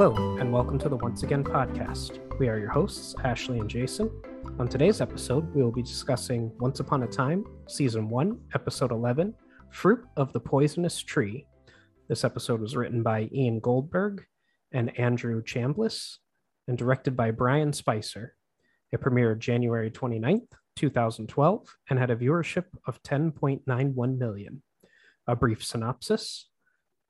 Hello, and welcome to the Once Again podcast. We are your hosts, Ashley and Jason. On today's episode, we will be discussing Once Upon a Time, Season 1, Episode 11 Fruit of the Poisonous Tree. This episode was written by Ian Goldberg and Andrew Chambliss and directed by Brian Spicer. It premiered January 29th, 2012, and had a viewership of 10.91 million. A brief synopsis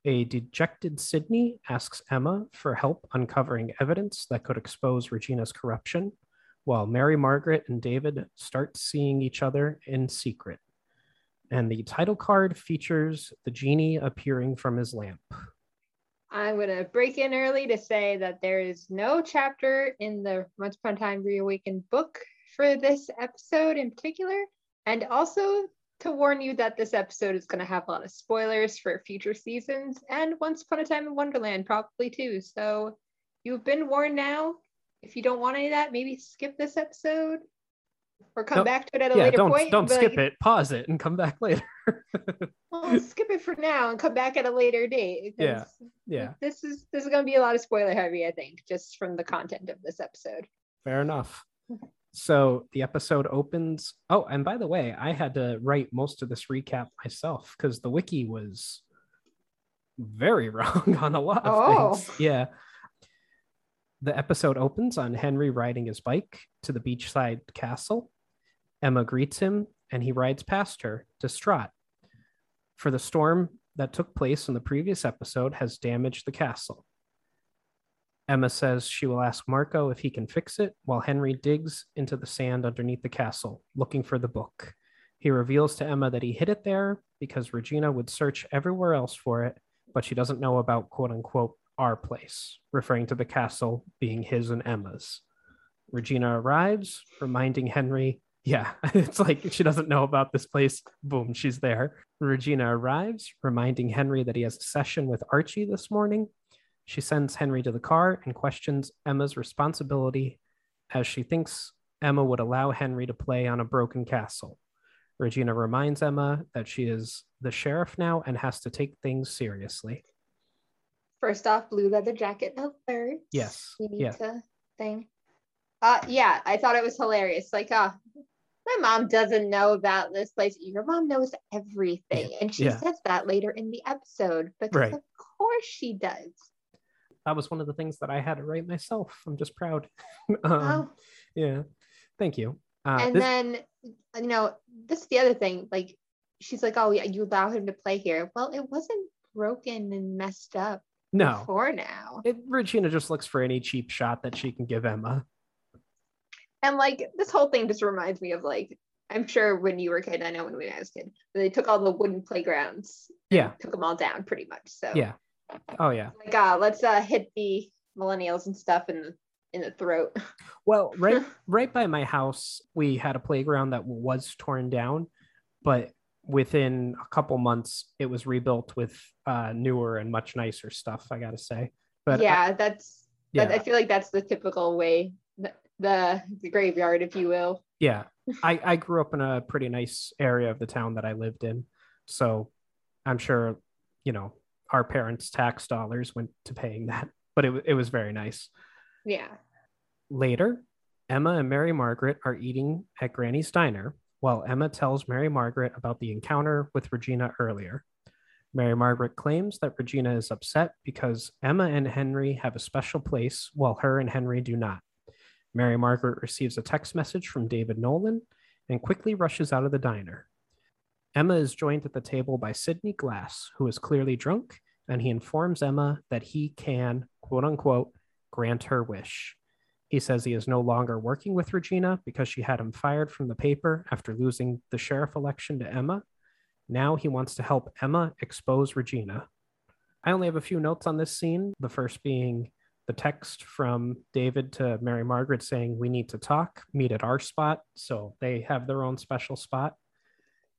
a dejected Sidney asks Emma for help uncovering evidence that could expose Regina's corruption, while Mary Margaret and David start seeing each other in secret. And the title card features the genie appearing from his lamp. I'm going to break in early to say that there is no chapter in the Once Upon a Time Reawakened book for this episode in particular. And also, to warn you that this episode is going to have a lot of spoilers for future seasons and Once Upon a Time in Wonderland, probably too. So you've been warned now. If you don't want any of that, maybe skip this episode or come No, back to it at a yeah, later don't point. don't skip like, it. Pause it and come back later. Well, skip it for now and come back at a later date. Yeah, yeah, This is this is going to be a lot of spoiler heavy, I think, just from the content of this episode. fair enough. So the episode opens. Oh, and by the way, I had to write most of this recap myself because the wiki was very wrong on a lot of Oh. things. Yeah. The episode opens on Henry riding his bike to the beachside castle. Emma greets him and he rides past her, distraught. For the storm that took place in the previous episode has damaged the castle. Emma says she will ask Marco if he can fix it while Henry digs into the sand underneath the castle, looking for the book. He reveals to Emma that he hid it there because Regina would search everywhere else for it, but she doesn't know about quote unquote our place, referring to the castle being his and Emma's. Regina arrives, reminding Henry, yeah, it's like she doesn't know about this place. Boom, she's there. Regina arrives, reminding Henry that he has a session with Archie this morning. She sends Henry to the car and questions Emma's responsibility as she thinks Emma would allow Henry to play on a broken castle. Regina reminds Emma that she is the sheriff now and has to take things seriously. First off, blue leather jacket alert. Yes, We need yeah. to thing. Uh yeah, I thought it was hilarious. Like, uh, my mom doesn't know about this place. Your mom knows everything. And she Yeah. says that later in the episode. Because Right. of course she does. That was one of the things that I had to write myself. I'm just proud. um, Oh, Yeah, thank you. Uh, and this- then you know, this is the other thing. Like she's like, Oh yeah, you allow him to play here. Well, it wasn't broken and messed up no, before now. it, Regina just looks for any cheap shot that she can give Emma. And like this whole thing just reminds me of like I'm sure when you were a kid, I know when I was a kid, they took all the wooden playgrounds, Yeah, took them all down pretty much. So yeah. Oh yeah. like uh let's uh hit the millennials and stuff in the in the throat. Well, right right by my house, we had a playground that was torn down, but within a couple months, it was rebuilt with uh, newer and much nicer stuff. I gotta say, but yeah, that's yeah, that, I feel like that's the typical way the, the the graveyard, if you will. yeah. I I grew up in a pretty nice area of the town that I lived in, so I'm sure you know our parents' tax dollars went to paying that, but it it was very nice. Yeah. Later, Emma and Mary Margaret are eating at Granny's diner while Emma tells Mary Margaret about the encounter with Regina earlier. Mary Margaret claims that Regina is upset because Emma and Henry have a special place while her and Henry do not. Mary Margaret receives a text message from David Nolan and quickly rushes out of the diner. Emma is joined at the table by Sidney Glass, who is clearly drunk, and he informs Emma that he can, quote unquote, grant her wish. He says he is no longer working with Regina because she had him fired from the paper after losing the sheriff election to Emma. Now he wants to help Emma expose Regina. I only have a few notes on this scene. The first being the text from David to Mary Margaret saying, We need to talk, meet at our spot. So they have their own special spot.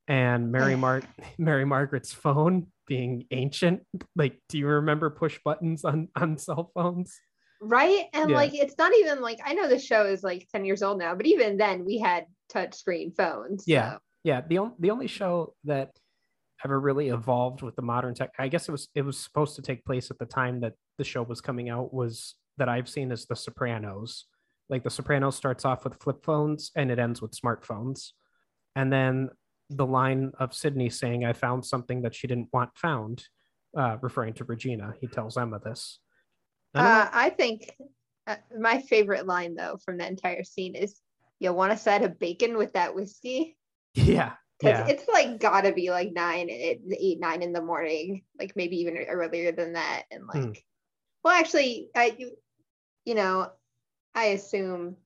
And Mary Mar- Mary Margaret's phone being ancient. Like, do you remember push buttons on, on cell phones? Right. And Yeah. like it's not even like I know the show is like 10 years old now, but even then we had touchscreen phones. Yeah. so- Yeah. The, on- the only show that ever really evolved with the modern tech, I guess it was it was supposed to take place at the time that the show was coming out was that I've seen is The Sopranos. Like The Sopranos starts off with flip phones and it ends with smartphones. And then the line of Sidney saying, I found something that she didn't want found, uh, referring to Regina. He tells Emma this. I Uh, I think uh, my favorite line though from the entire scene is you want a side of bacon with that whiskey? yeah. Because Yeah. it's like gotta be like nine, eight, nine in the morning, like maybe even earlier than that. And like, Hmm. well, actually, I, you, you know, I assume,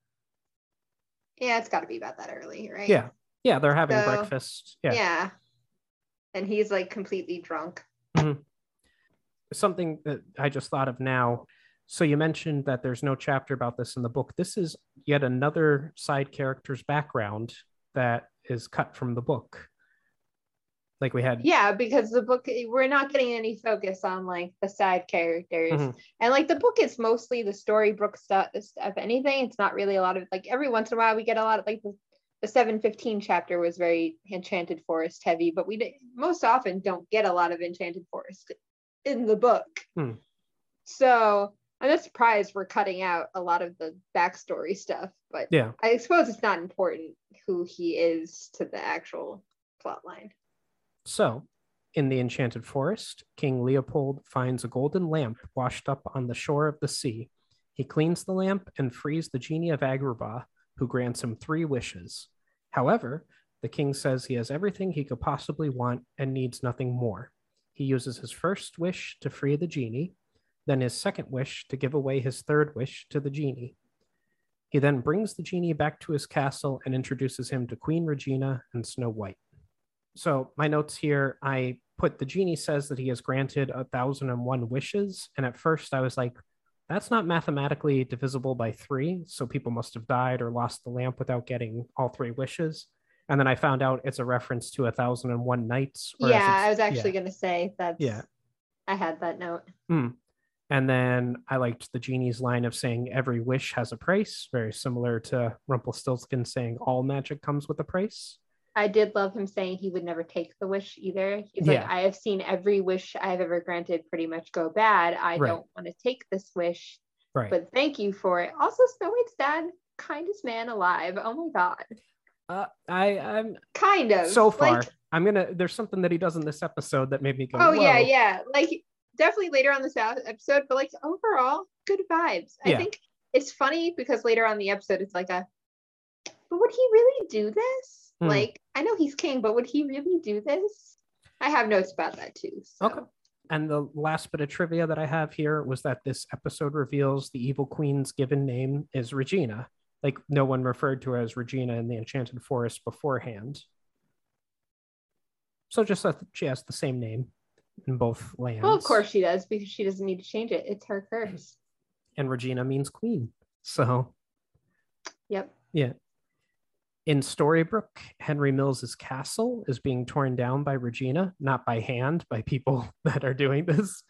yeah, it's gotta be about that early, right? Yeah. Yeah. They're having So, breakfast. Yeah. Yeah. And he's like completely drunk. something that I just thought of now. So you mentioned that there's no chapter about this in the book. This is yet another side character's background that is cut from the book. Like we had Yeah, because the book we're not getting any focus on like the side characters. Mhm. And like the book is mostly the storybook stuff. If anything, it's not really a lot of like every once in a while we get a lot of like the, the 715 chapter was very Enchanted Forest heavy, but we most often don't get a lot of Enchanted Forest in the book. Hmm. So I'm not surprised we're cutting out a lot of the backstory stuff, but yeah. I suppose it's not important who he is to the actual plot line. So in the Enchanted Forest, King Leopold finds a golden lamp washed up on the shore of the sea. He cleans the lamp and frees the genie of Agrabah, who grants him three wishes. However, the king says he has everything he could possibly want and needs nothing more. He uses his first wish to free the genie, then his second wish to give away his third wish to the genie. He then brings the genie back to his castle and introduces him to Queen Regina and Snow White. So, my notes here, I put the genie says that he has granted a thousand and one wishes. And at first, I was like, that's not mathematically divisible by three. So, people must have died or lost the lamp without getting all three wishes. And then I found out it's a reference to a thousand and one nights. yeah, I was actually yeah. going to say that. Yeah. I had that note. Hmm. And then I liked the genie's line of saying every wish has a price, very similar to Rumpelstiltskin saying all magic comes with a price. I did love him saying he would never take the wish either. He's Yeah. like, I have seen every wish I've ever granted pretty much go bad. I Right. don't want to take this wish, Right. but thank you for it. Also, Snow White's dad, kindest man alive. Oh my god, uh, I, I'm kind of. so far. Like, I'm gonna. There's something that he does in this episode that made me go. oh yeah, "Whoa." yeah. Like definitely later on this ep- episode, but like overall, good vibes. I think it's funny because later on the episode, it's like a. But would he really do this? Hmm. Like, I know he's king, but would he really do this? I have notes about that too. So. Okay. And the last bit of trivia that I have here was that this episode reveals the evil queen's given name is Regina. Like no one referred to her as Regina in the Enchanted Forest beforehand. So just that she has the same name in both lands. Well, of course she does because she doesn't need to change it. It's her curse. And Regina means queen. So Yep. yeah. In Storybrooke, Henry Mills's castle is being torn down by Regina, not by hand, by people that are doing this.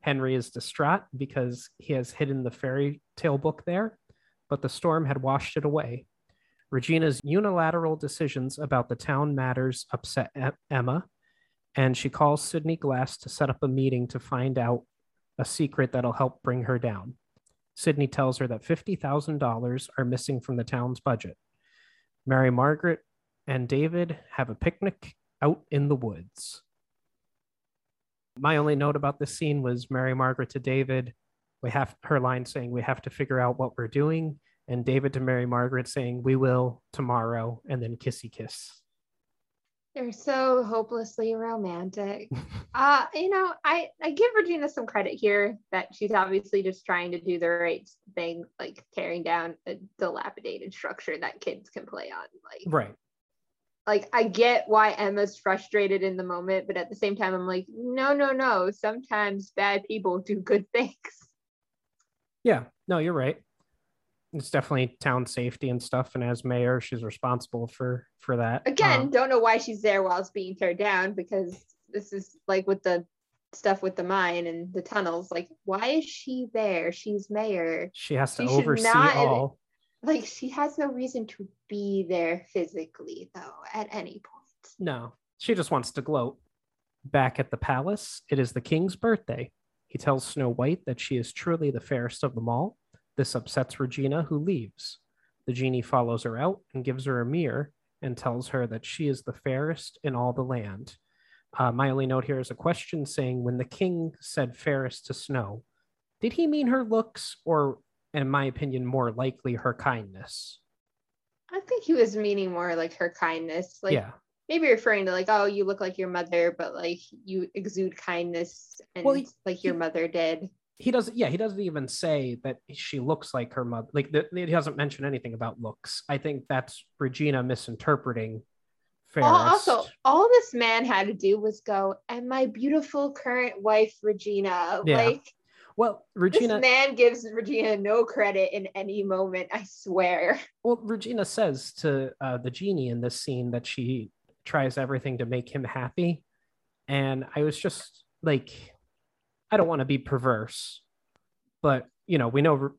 Henry is distraught because he has hidden the fairy tale book there, but the storm had washed it away. Regina's unilateral decisions about the town matters upset Emma, and she calls Sidney Glass to set up a meeting to find out a secret that'll help bring her down. Sidney tells her that $50,000 are missing from the town's budget. Mary Margaret and David have a picnic out in the woods. My only note about this scene was Mary Margaret to David. We have her line saying, We have to figure out what we're doing. And David to Mary Margaret saying, We will tomorrow. And then kissy kiss. They're so hopelessly romantic. uh, you know, I, I give Regina some credit here that she's obviously just trying to do the right thing, like tearing down a dilapidated structure that kids can play on. Like Right. like I get why Emma's frustrated in the moment, but at the same time, I'm like, no, no, no. Sometimes bad people do good things. Yeah, no, you're right. It's definitely town safety and stuff, and as mayor, she's responsible for for that. Again, Um, don't know why she's there while it's being teared down because this is like with the stuff with the mine and the tunnels. Like, why is she there? She's mayor. she has to she oversee not- all. Like, she has no reason to be there physically, though, at any point. No, she just wants to gloat. Back at the palace, it is the king's birthday. He tells Snow White that she is truly the fairest of them all. This upsets Regina, who leaves. The genie follows her out and gives her a mirror and tells her that she is the fairest in all the land. Uh, my only note here is a question saying when the king said fairest to Snow, did he mean her looks or, in my opinion, more likely her kindness? I think he was meaning more like her kindness. Like, yeah. maybe referring to, like, oh, you look like your mother, but like you exude kindness and Well, he- like your he- mother did. He doesn't yeah he doesn't even say that she looks like her mother like the, he doesn't mention anything about looks i think that's regina misinterpreting. Also, all this man had to do was go, and my beautiful current wife, Regina. Yeah. Like, well regina this man gives Regina no credit in any moment, I swear. well regina says to uh, the genie in this scene that she tries everything to make him happy and i was just like i don't want to be perverse but you know we know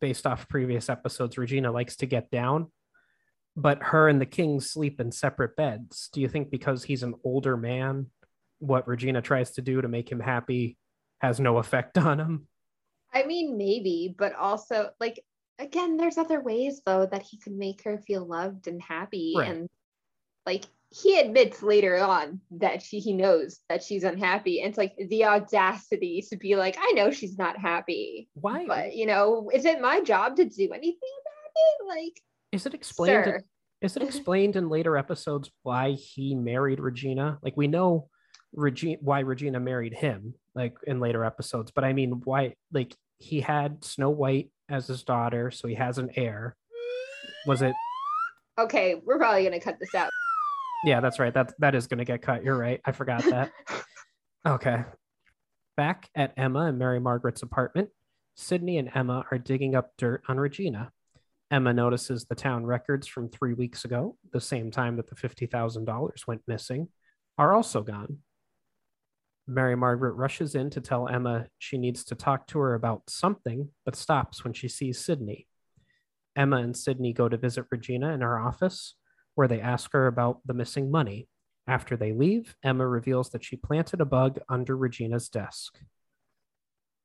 based off previous episodes regina likes to get down but her and the king sleep in separate beds do you think because he's an older man what regina tries to do to make him happy has no effect on him I mean, maybe, but also, like, again, there's other ways, though, that he could make her feel loved and happy. Right. And, like, he admits later on that she, he knows that she's unhappy. And it's like the audacity to be like, I know she's not happy, why but, you know, is it my job to do anything about it? Like, is it explained sir. Is it explained in later episodes why he married Regina? Like we know Regina why Regina married him, like in later episodes, but I mean why like he had Snow White as his daughter, so he has an heir. Was it Okay, we're probably gonna cut this out. Yeah, that's right. That that is gonna get cut. You're right. I forgot that. Okay. Back at Emma and Mary Margaret's apartment, Sidney and Emma are digging up dirt on Regina. Emma notices the town records from three weeks ago, the same time that the $50,000 went missing, are also gone. Mary Margaret rushes in to tell Emma she needs to talk to her about something, but stops when she sees Sidney. Emma and Sidney go to visit Regina in her office, where they ask her about the missing money. After they leave, Emma reveals that she planted a bug under Regina's desk.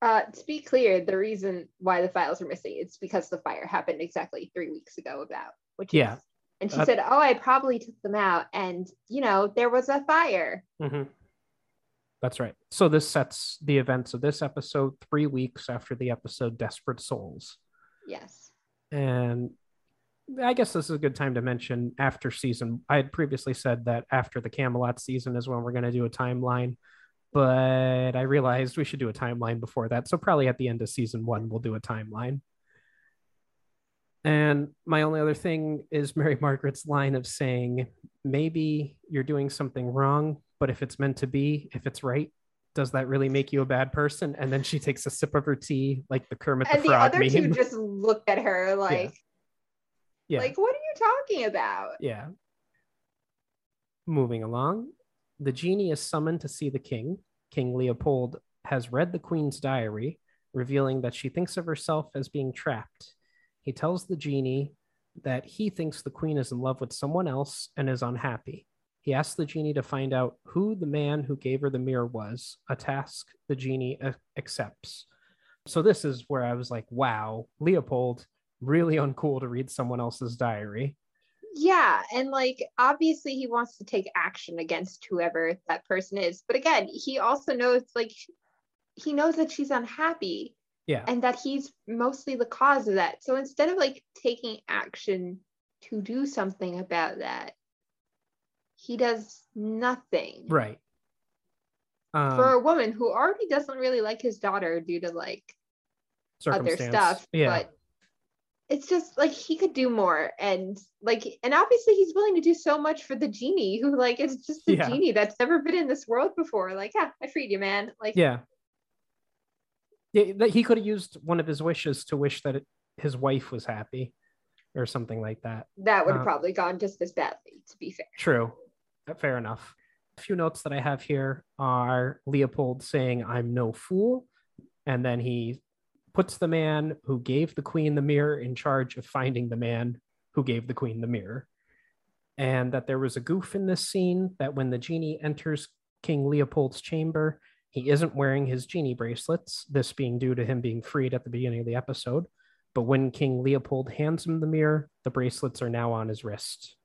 Uh, to be clear, the reason why the files are missing is because the fire happened exactly three weeks ago. About which Yeah. is, and she Uh, said, "Oh, I probably took them out, and you know there was a fire." Mm-hmm. That's right. So this sets the events of this episode three weeks after the episode Desperate Souls. Yes. And I guess this is a good time to mention after season. I had previously said that after the Camelot season is when we're going to do a timeline, but I realized we should do a timeline before that. So probably at the end of season one, we'll do a timeline. And my only other thing is Mary Margaret's line of saying, maybe you're doing something wrong, but if it's meant to be, if it's right, does that really make you a bad person? And then she takes a sip of her tea, like the Kermit And the the Frog other meme. two just looked at her like, yeah. like, what are you talking about? Yeah. Moving along, the genie is summoned to see the king. King Leopold has read the queen's diary, revealing that she thinks of herself as being trapped. He tells the genie that he thinks the queen is in love with someone else and is unhappy. He asks the genie to find out who the man who gave her the mirror was, a task the genie accepts. So, this is where I was like, wow, Leopold, really uncool to read someone else's diary. Yeah, and like obviously he wants to take action against whoever that person is. But again, he also knows like he knows that she's unhappy Yeah. and that he's mostly the cause of that. So instead of like taking action to do something about that, he does nothing. Right. Um, For a woman who already doesn't really like his daughter due to like other stuff, Yeah. but it's just like he could do more and like and obviously he's willing to do so much for the genie who like is just a Yeah. genie that's never been in this world before like yeah i freed you man like Yeah. Yeah, that he could have used one of his wishes to wish that it, his wife was happy or something like that. that would have Uh, probably gone just as badly to be fair True. Uh, Fair enough. A few notes that I have here are Leopold saying, I'm no fool. And then he puts the man who gave the queen the mirror in charge of finding the man who gave the queen the mirror. And that there was a goof in this scene that when the genie enters King Leopold's chamber, he isn't wearing his genie bracelets, this being due to him being freed at the beginning of the episode. But when King Leopold hands him the mirror, the bracelets are now on his wrist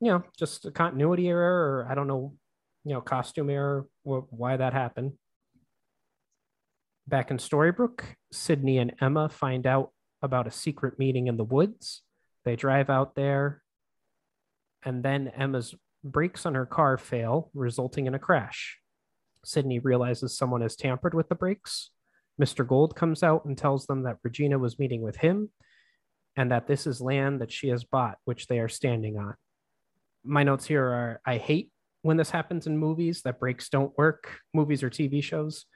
you know, just a continuity error, or I don't know, you know, costume error, wh- why that happened. Back in Storybrooke, Sidney and Emma find out about a secret meeting in the woods. They drive out there, and then Emma's brakes on her car fail, resulting in a crash. Sidney realizes someone has tampered with the brakes. Mr. Gold comes out and tells them that Regina was meeting with him and that this is land that she has bought, which they are standing on my notes here are I hate when this happens in movies that brakes don't work, movies or TV shows.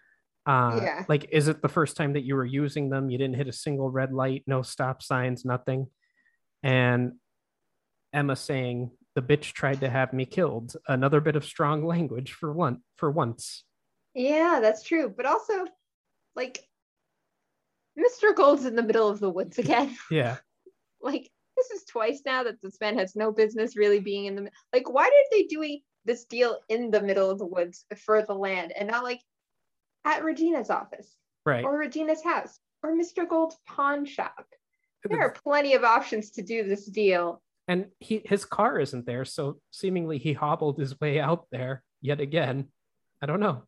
Uh, Yeah. Like, is it the first time that you were using them? You didn't hit a single red light, no stop signs, nothing. And Emma saying, "The bitch tried to have me killed." Another bit of strong language for one for once. yeah that's true but also like mr gold's in the middle of the woods again Yeah, like this is twice now that this man has no business really being in the like why did they doing this deal in the middle of the woods for the land and not like at regina's office right. or regina's house or mr gold's pawn shop there are plenty of options to do this deal and he his car isn't there, so seemingly he hobbled his way out there yet again. I don't know.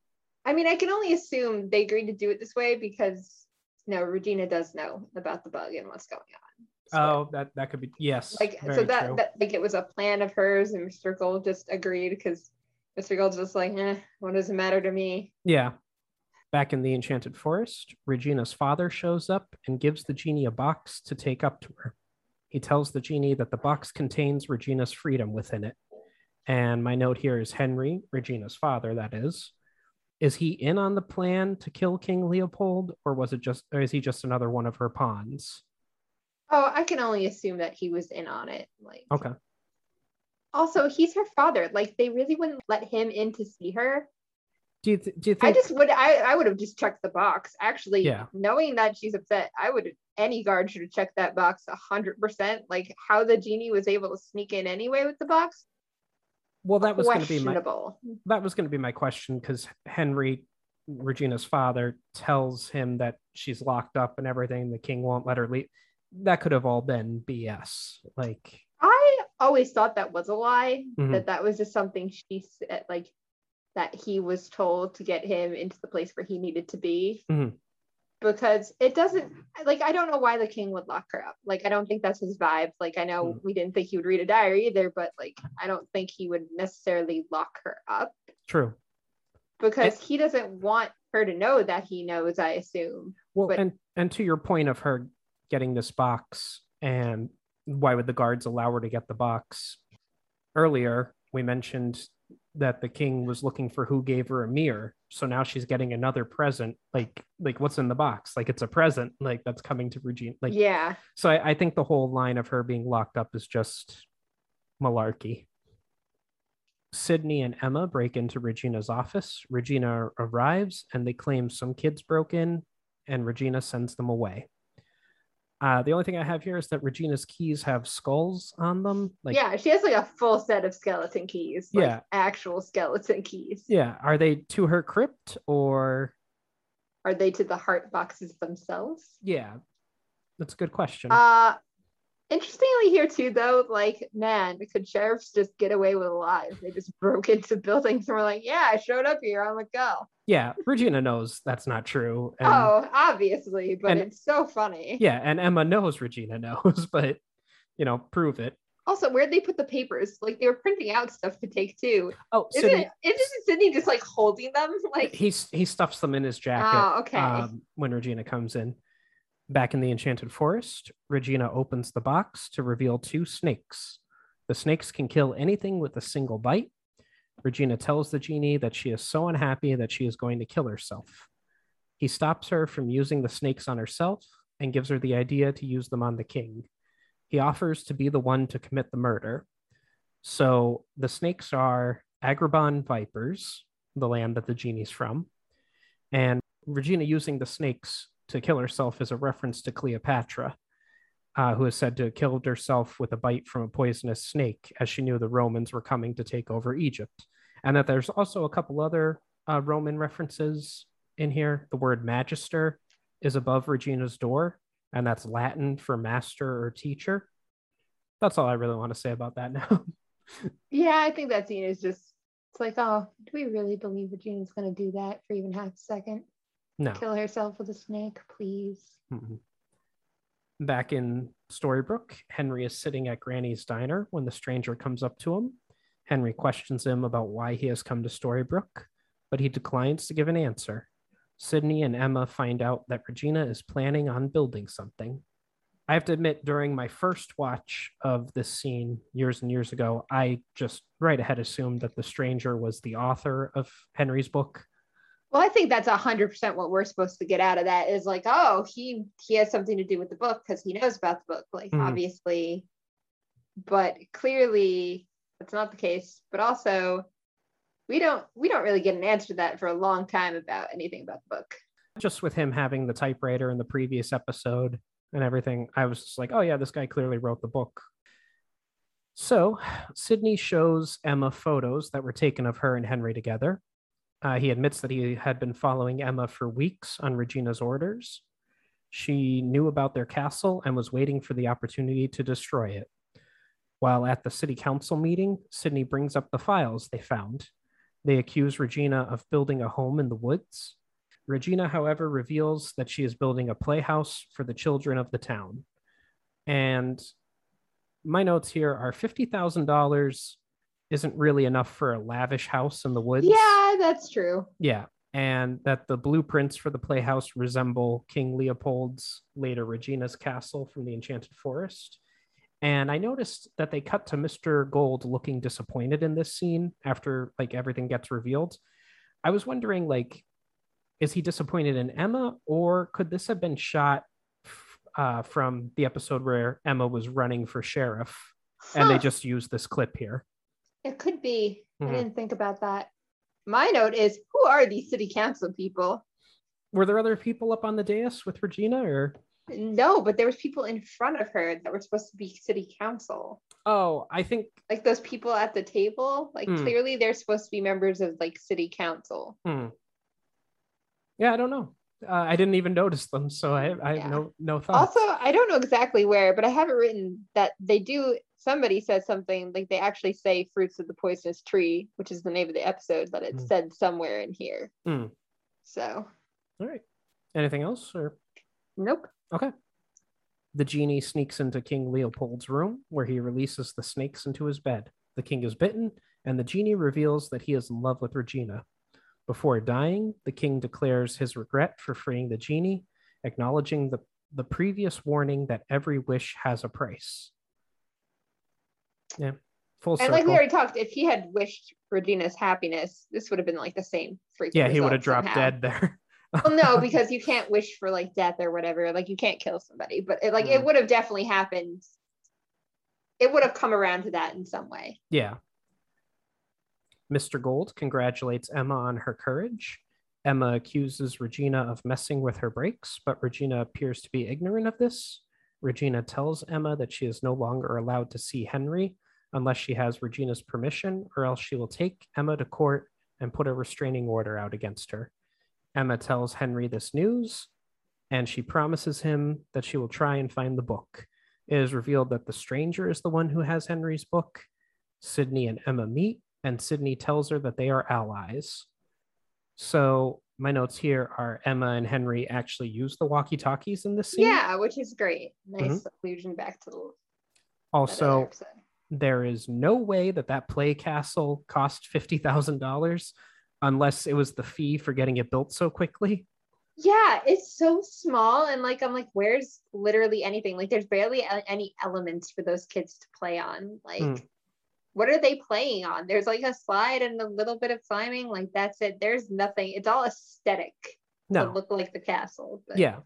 i mean i can only assume they agreed to do it this way because no regina does know about the bug and what's going on So- Oh, that that could be yes. like so that, true. that like it was a plan of hers and mr gold just agreed because mr gold's just like eh, what does it matter to me Yeah. Back in the Enchanted Forest, Regina's father shows up and gives the genie a box to take up to her. He tells the genie that the box contains Regina's freedom within it. And my note here is Henry, Regina's father, that is. Is he in on the plan to kill King Leopold, or was it just, or is he just another one of her pawns? oh i can only assume that he was in on it like Okay. also he's her father like they really wouldn't let him in to see her Do you, th- do you i just would i i would have just checked the box actually Yeah. knowing that she's upset i would any guard should have checked that box a hundred percent like how the genie was able to sneak in anyway with the box well, that was going to be my questionable that was going to be my question because Henry, Regina's father, tells him that she's locked up and everything. The king won't let her leave. That could have all been BS. Like, I always thought that was a lie. Mhm. That that was just something she said, like that he was told to get him into the place where he needed to be. Mhm. Because it doesn't like I don't know why the king would lock her up. Like I don't think that's his vibe. Like I know Mhm. we didn't think he would read a diary either, but like I don't think he would necessarily lock her up true. because he doesn't want her to know that he knows. I assume. Well, But- and and to your point of her getting this box, and why would the guards allow her to get the box? Earlier, we mentioned that the king was looking for who gave her a mirror. So now she's getting another present. Like, like what's in the box? Like it's a present. Like that's coming to Regina. Like yeah. So I, I think the whole line of her being locked up is just malarkey. Sidney and Emma break into Regina's office. Regina arrives and they claim some kids broke in, and Regina sends them away. Uh, the only thing I have here is that Regina's keys have skulls on them. Like, yeah, she has like a full set of skeleton keys. Like Yeah. actual skeleton keys. yeah. Are they to her crypt or? Are they to the heart boxes themselves? Yeah, that's a good question. Uh interestingly here too though, like man, could sheriffs just get away with a lot if they just broke into buildings and were like, Yeah, I showed up here on the go. yeah, Regina knows that's not true. And, oh, obviously, but and- it's so funny. Yeah, and Emma knows Regina knows, but you know, prove it. Also, where'd they put the papers? Like they were printing out stuff to take too. Oh, Isn't Sidney, it isn't Sidney just like holding them? Like he he stuffs them in his jacket Oh, okay. um, when Regina comes in. Back in the Enchanted Forest, Regina opens the box to reveal two snakes. The snakes can kill anything with a single bite. Regina tells the genie that she is so unhappy that she is going to kill herself. He stops her from using the snakes on herself and gives her the idea to use them on the king. He offers to be the one to commit the murder. So the snakes are Agrabah vipers, the land that the genie's from. And Regina using the snakes to kill herself is a reference to Cleopatra, uh, who is said to have killed herself with a bite from a poisonous snake as she knew the Romans were coming to take over Egypt. And that there's also a couple other uh, Roman references in here. The word magister is above Regina's door, and that's Latin for master or teacher. That's all I really want to say about that now. yeah, I think that scene is just it's like, oh, do we really believe Regina's gonna do that for even half a second? No. Kill herself with a snake, please. Mhm. Back in Storybrooke, Henry is sitting at Granny's diner when the stranger comes up to him. Henry questions him about why he has come to Storybrooke, but he declines to give an answer. Sidney and Emma find out that Regina is planning on building something. I have to admit, during my first watch of this scene years and years ago, I just right ahead assumed that the stranger was the author of Henry's book. Well, I think that's a hundred percent what we're supposed to get out of that is like, oh, he he has something to do with the book because he knows about the book, like Mhm. obviously. But clearly that's not the case. But also we don't we don't really get an answer to that for a long time about anything about the book. just with him having the typewriter in the previous episode and everything, I was just like, oh yeah, this guy clearly wrote the book. So Sidney shows Emma photos that were taken of her and Henry together. Uh, he admits that he had been following Emma for weeks on Regina's orders. She knew about their castle and was waiting for the opportunity to destroy it. While at the city council meeting, Sidney brings up the files they found. They accuse Regina of building a home in the woods. Regina, however, reveals that she is building a playhouse for the children of the town. And my notes here are $50,000 isn't really enough for a lavish house in the woods. Yeah, that's true. Yeah. And that the blueprints for the playhouse resemble King Leopold's, later Regina's castle from the Enchanted Forest. And I noticed that they cut to Mr. Gold looking disappointed in this scene after like everything gets revealed. I was wondering, like, is he disappointed in Emma, or could this have been shot uh, from the episode where Emma was running for sheriff, and they just used this clip here? It could be. Mhm. I didn't think about that. My note is who are these city council people? Were there other people up on the dais with Regina, or? No, but there was people in front of her that were supposed to be city council. Oh, I think Like those people at the table, like Hmm. clearly they're supposed to be members of like city council. Hmm. Yeah, I don't know. Uh, I didn't even notice them, so I, I Yeah. have no no thoughts. Also, I don't know exactly where, but I have it written that they do. Somebody says something like they actually say "fruits of the poisonous tree," which is the name of the episode, that it's Hmm. said somewhere in here. Hmm. So, All right. Anything else? Or nope. okay. The genie sneaks into King Leopold's room, where he releases the snakes into his bed. The king is bitten, and the genie reveals that he is in love with Regina. Before dying, the king declares his regret for freeing the genie, acknowledging the, the previous warning that every wish has a price. Yeah, full And circle. like we already talked, if he had wished Regina's happiness, this would have been like the same freaking. yeah, he would have dropped somehow. dead there. Well, no, because you can't wish for like death or whatever. Like you can't kill somebody, but it, like it Mm. would have definitely happened. It would have come around to that in some way. Yeah. Mr. Gold congratulates Emma on her courage. Emma accuses Regina of messing with her brakes, but Regina appears to be ignorant of this. Regina tells Emma that she is no longer allowed to see Henry unless she has Regina's permission, or else she will take Emma to court and put a restraining order out against her. Emma tells Henry this news, and she promises him that she will try and find the book. It is revealed that the stranger is the one who has Henry's book. Sidney and Emma meet, and Sidney tells her that they are allies. So my notes here are Emma and Henry actually use the walkie-talkies in this scene. Yeah, which is great. Nice allusion back to the Also, there is no way that that play castle cost fifty thousand dollars, unless it was the fee for getting it built so quickly. Yeah, it's so small. And like, I'm like, where's literally anything? Like, there's barely any elements for those kids to play on. Like, Hmm. What are they playing on? There's like a slide and a little bit of climbing. Like, that's it. There's nothing. It's all aesthetic No. to look like the castle. But Yeah.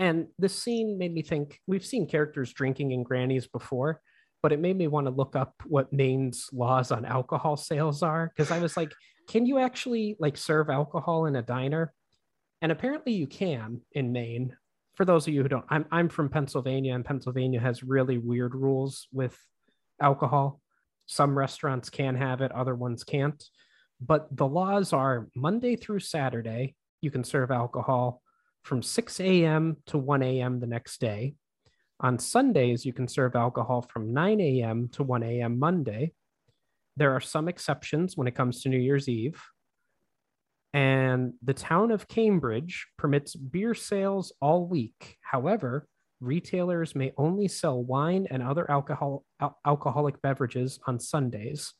And this scene made me think we've seen characters drinking in grannies before, but it made me want to look up what Maine's laws on alcohol sales are. Because I was like, can you actually like serve alcohol in a diner? And apparently you can in Maine. For those of you who don't, I'm I'm from Pennsylvania, and Pennsylvania has really weird rules with alcohol. Some restaurants can have it, other ones can't. But the laws are Monday through Saturday, you can serve alcohol from 6 a.m. to 1 a.m. the next day. On Sundays, you can serve alcohol from 9 a.m. to 1 a.m. Monday. There are some exceptions when it comes to New Year's Eve. And the town of Cambridge permits beer sales all week. However, retailers may only sell wine and other alcohol, al- alcoholic beverages on Sundays.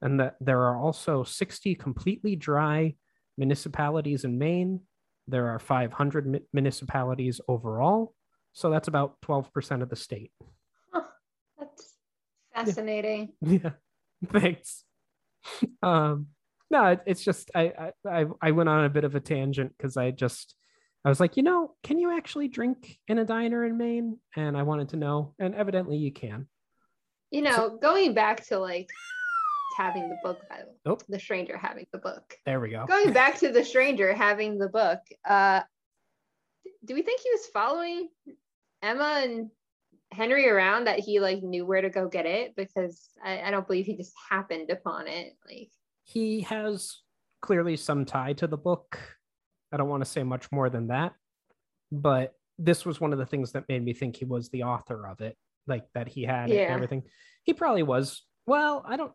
And that there are also 60 completely dry municipalities in Maine. There are 500 mi- municipalities overall. So that's about 12% of the state. Huh, that's fascinating. Yeah. Thanks. Um, no, it, it's just I I I went on a bit of a tangent because I just I was like, you know, can you actually drink in a diner in Maine? And I wanted to know, and evidently you can. You know, going back to like having the book, Oh. the stranger having the book. There we go. Going back to the stranger having the book, uh, do we think he was following Emma and Henry around that he like knew where to go get it? Because I, I don't believe he just happened upon it. Like, He has clearly some tie to the book. I don't want to say much more than that, but this was one of the things that made me think he was the author of it, like that he had it and Yeah. everything. He probably was. Well, I don't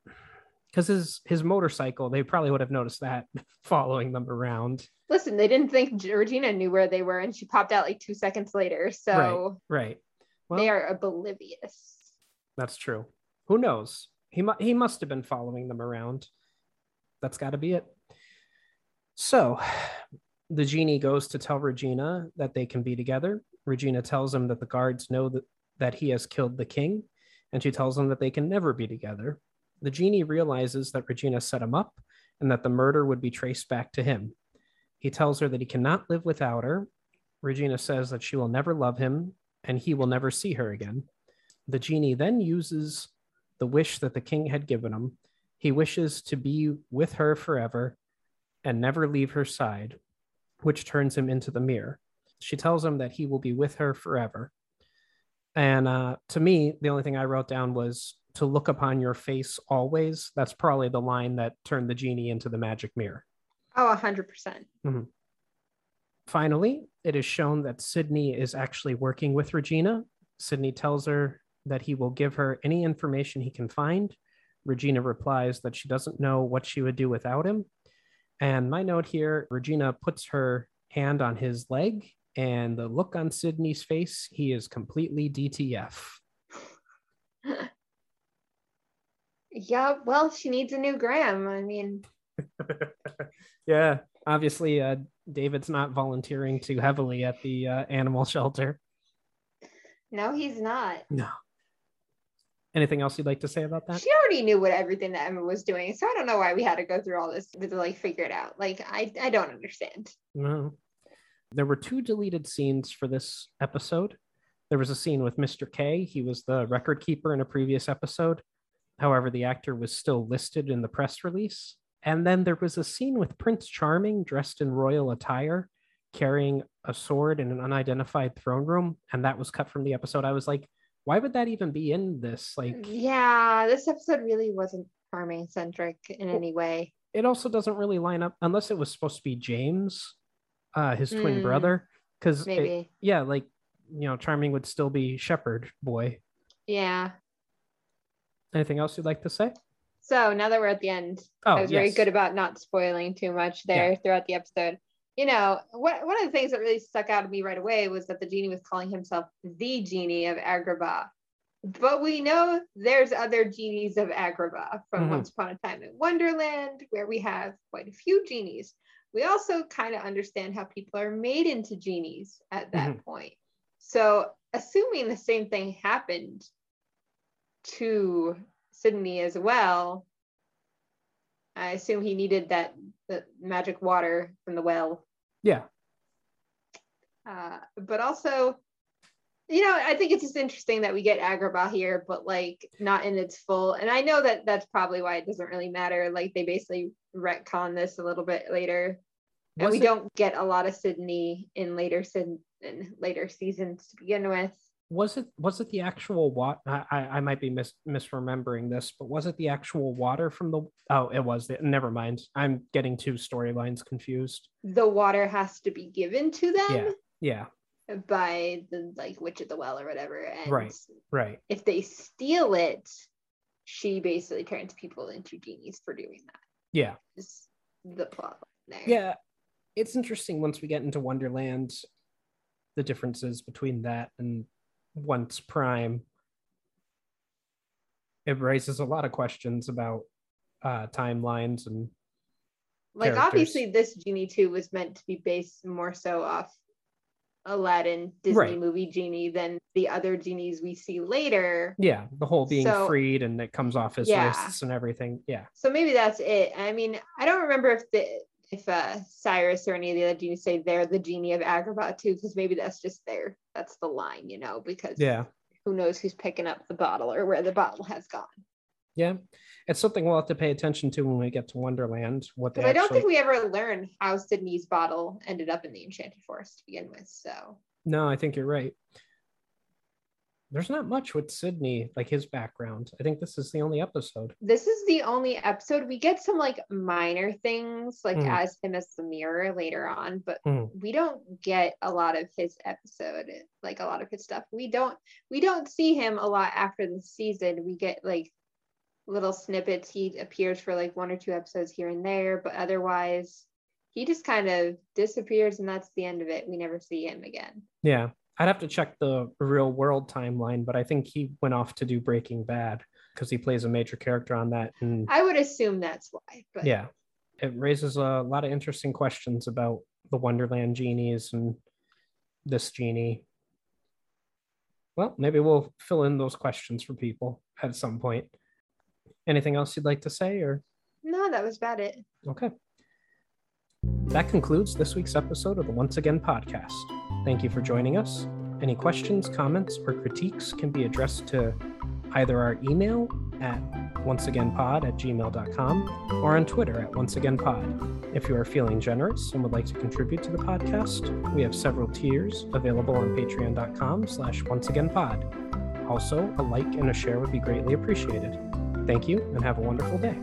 because his his motorcycle, they probably would have noticed that following them around. listen, they didn't think Regina knew where they were, and she popped out like two seconds later. So Right. Well, they are oblivious. that's true. Who knows? He mu- he must have been following them around. That's got to be it. So, the genie goes to tell Regina that they can be together. Regina tells him that the guards know that, that he has killed the king, and she tells him that they can never be together. The genie realizes that Regina set him up and that the murder would be traced back to him. He tells her that he cannot live without her. Regina says that she will never love him and he will never see her again. The genie then uses the wish that the king had given him. He wishes to be with her forever and never leave her side, which turns him into the mirror. She tells him that he will be with her forever. And uh, to me, the only thing I wrote down was to look upon your face always. That's probably the line that turned the genie into the magic mirror. Oh, 100%. Finally, it is shown that Sidney is actually working with Regina. Sidney tells her that he will give her any information he can find. Regina replies that she doesn't know what she would do without him. And my note here Regina puts her hand on his leg, and the look on Sidney's face, he is completely DTF. Yeah, well, she needs a new Graham. I mean, yeah, obviously, uh, David's not volunteering too heavily at the uh, animal shelter. no, he's not. No. Anything else you'd like to say about that? She already knew what everything that Emma was doing, so I don't know why we had to go through all this to like figure it out. Like, I I don't understand. No. There were two deleted scenes for this episode. There was a scene with Mr. K. He was the record keeper in a previous episode. However, the actor was still listed in the press release. And then there was a scene with Prince Charming dressed in royal attire, carrying a sword in an unidentified throne room. And that was cut from the episode. I was like, why would that even be in this? Like, Yeah, this episode really wasn't farming centric in any way. it also doesn't really line up unless it was supposed to be James, uh, his twin Hmm, brother. Because yeah, like you know, Charming would still be Shepherd boy. Yeah. Anything else you'd like to say? So now that we're at the end, Oh, I was very good about not spoiling too much there throughout the episode. You know, what, one of the things that really stuck out to me right away was that the genie was calling himself the genie of Agrabah. But we know there's other genies of Agrabah from Mhm. Once Upon a Time in Wonderland, where we have quite a few genies. we also kind of understand how people are made into genies at that Mhm. point. So, assuming the same thing happened to Sidney as well, I assume he needed that the magic water from the well. Yeah. Uh, but also, you know, I think it's just interesting that we get Agrabah here, but like not in its full. And I know that that's probably why it doesn't really matter. Like they basically retcon this a little bit later, and Was we it- don't get a lot of Sidney in later in later seasons to begin with. Was it was it the actual water I, I might be mis- misremembering this but was it the actual water from the oh it was the, never mind i'm getting two storylines confused The water has to be given to them Yeah. yeah by the like witch at the well or whatever. And Right. right if they steal it, she basically turns people into genies for doing that. yeah Is the plot there. yeah it's interesting once we get into wonderland the differences between that and once prime it raises a lot of questions about uh timelines and like characters. obviously this genie too was meant to be based more so off aladdin disney Right. movie genie than the other genies we see later yeah the whole being So- freed and it comes off his Yeah. wrists and everything yeah so maybe that's it i mean i don't remember if the if uh cyrus or any of the other genies say they're the genie of agrabah too because maybe that's just their that's the line you know because yeah who knows who's picking up the bottle or where the bottle has gone Yeah, it's something we'll have to pay attention to when we get to Wonderland. What they because i don't think we ever learn how Sidney's bottle ended up in the enchanted forest to begin with so No, I think you're right. There's not much with Sidney, like his background. I think this is the only episode. this is the only episode we get some like minor things like Mm. as him as the mirror later on but Mm. we don't get a lot of his episode like a lot of his stuff we don't we don't see him a lot after the season we get like little snippets he appears for like one or two episodes here and there but otherwise he just kind of disappears and that's the end of it we never see him again Yeah, I'd have to check the real world timeline, but I think he went off to do Breaking Bad because he plays a major character on that. And i would assume that's why but yeah, it raises a lot of interesting questions about the Wonderland genies and this genie. Well, maybe we'll fill in those questions for people at some point. Anything else you'd like to say, or no that was about it okay? That concludes this week's episode of the Once Again podcast. Thank you for joining us. Any questions, comments, or critiques can be addressed to either our email at onceagainpod at gmail.com or on Twitter at onceagainpod. If you are feeling generous and would like to contribute to the podcast, we have several tiers available on patreon.com slash onceagainpod. Also, a like and a share would be greatly appreciated. Thank you and have a wonderful day.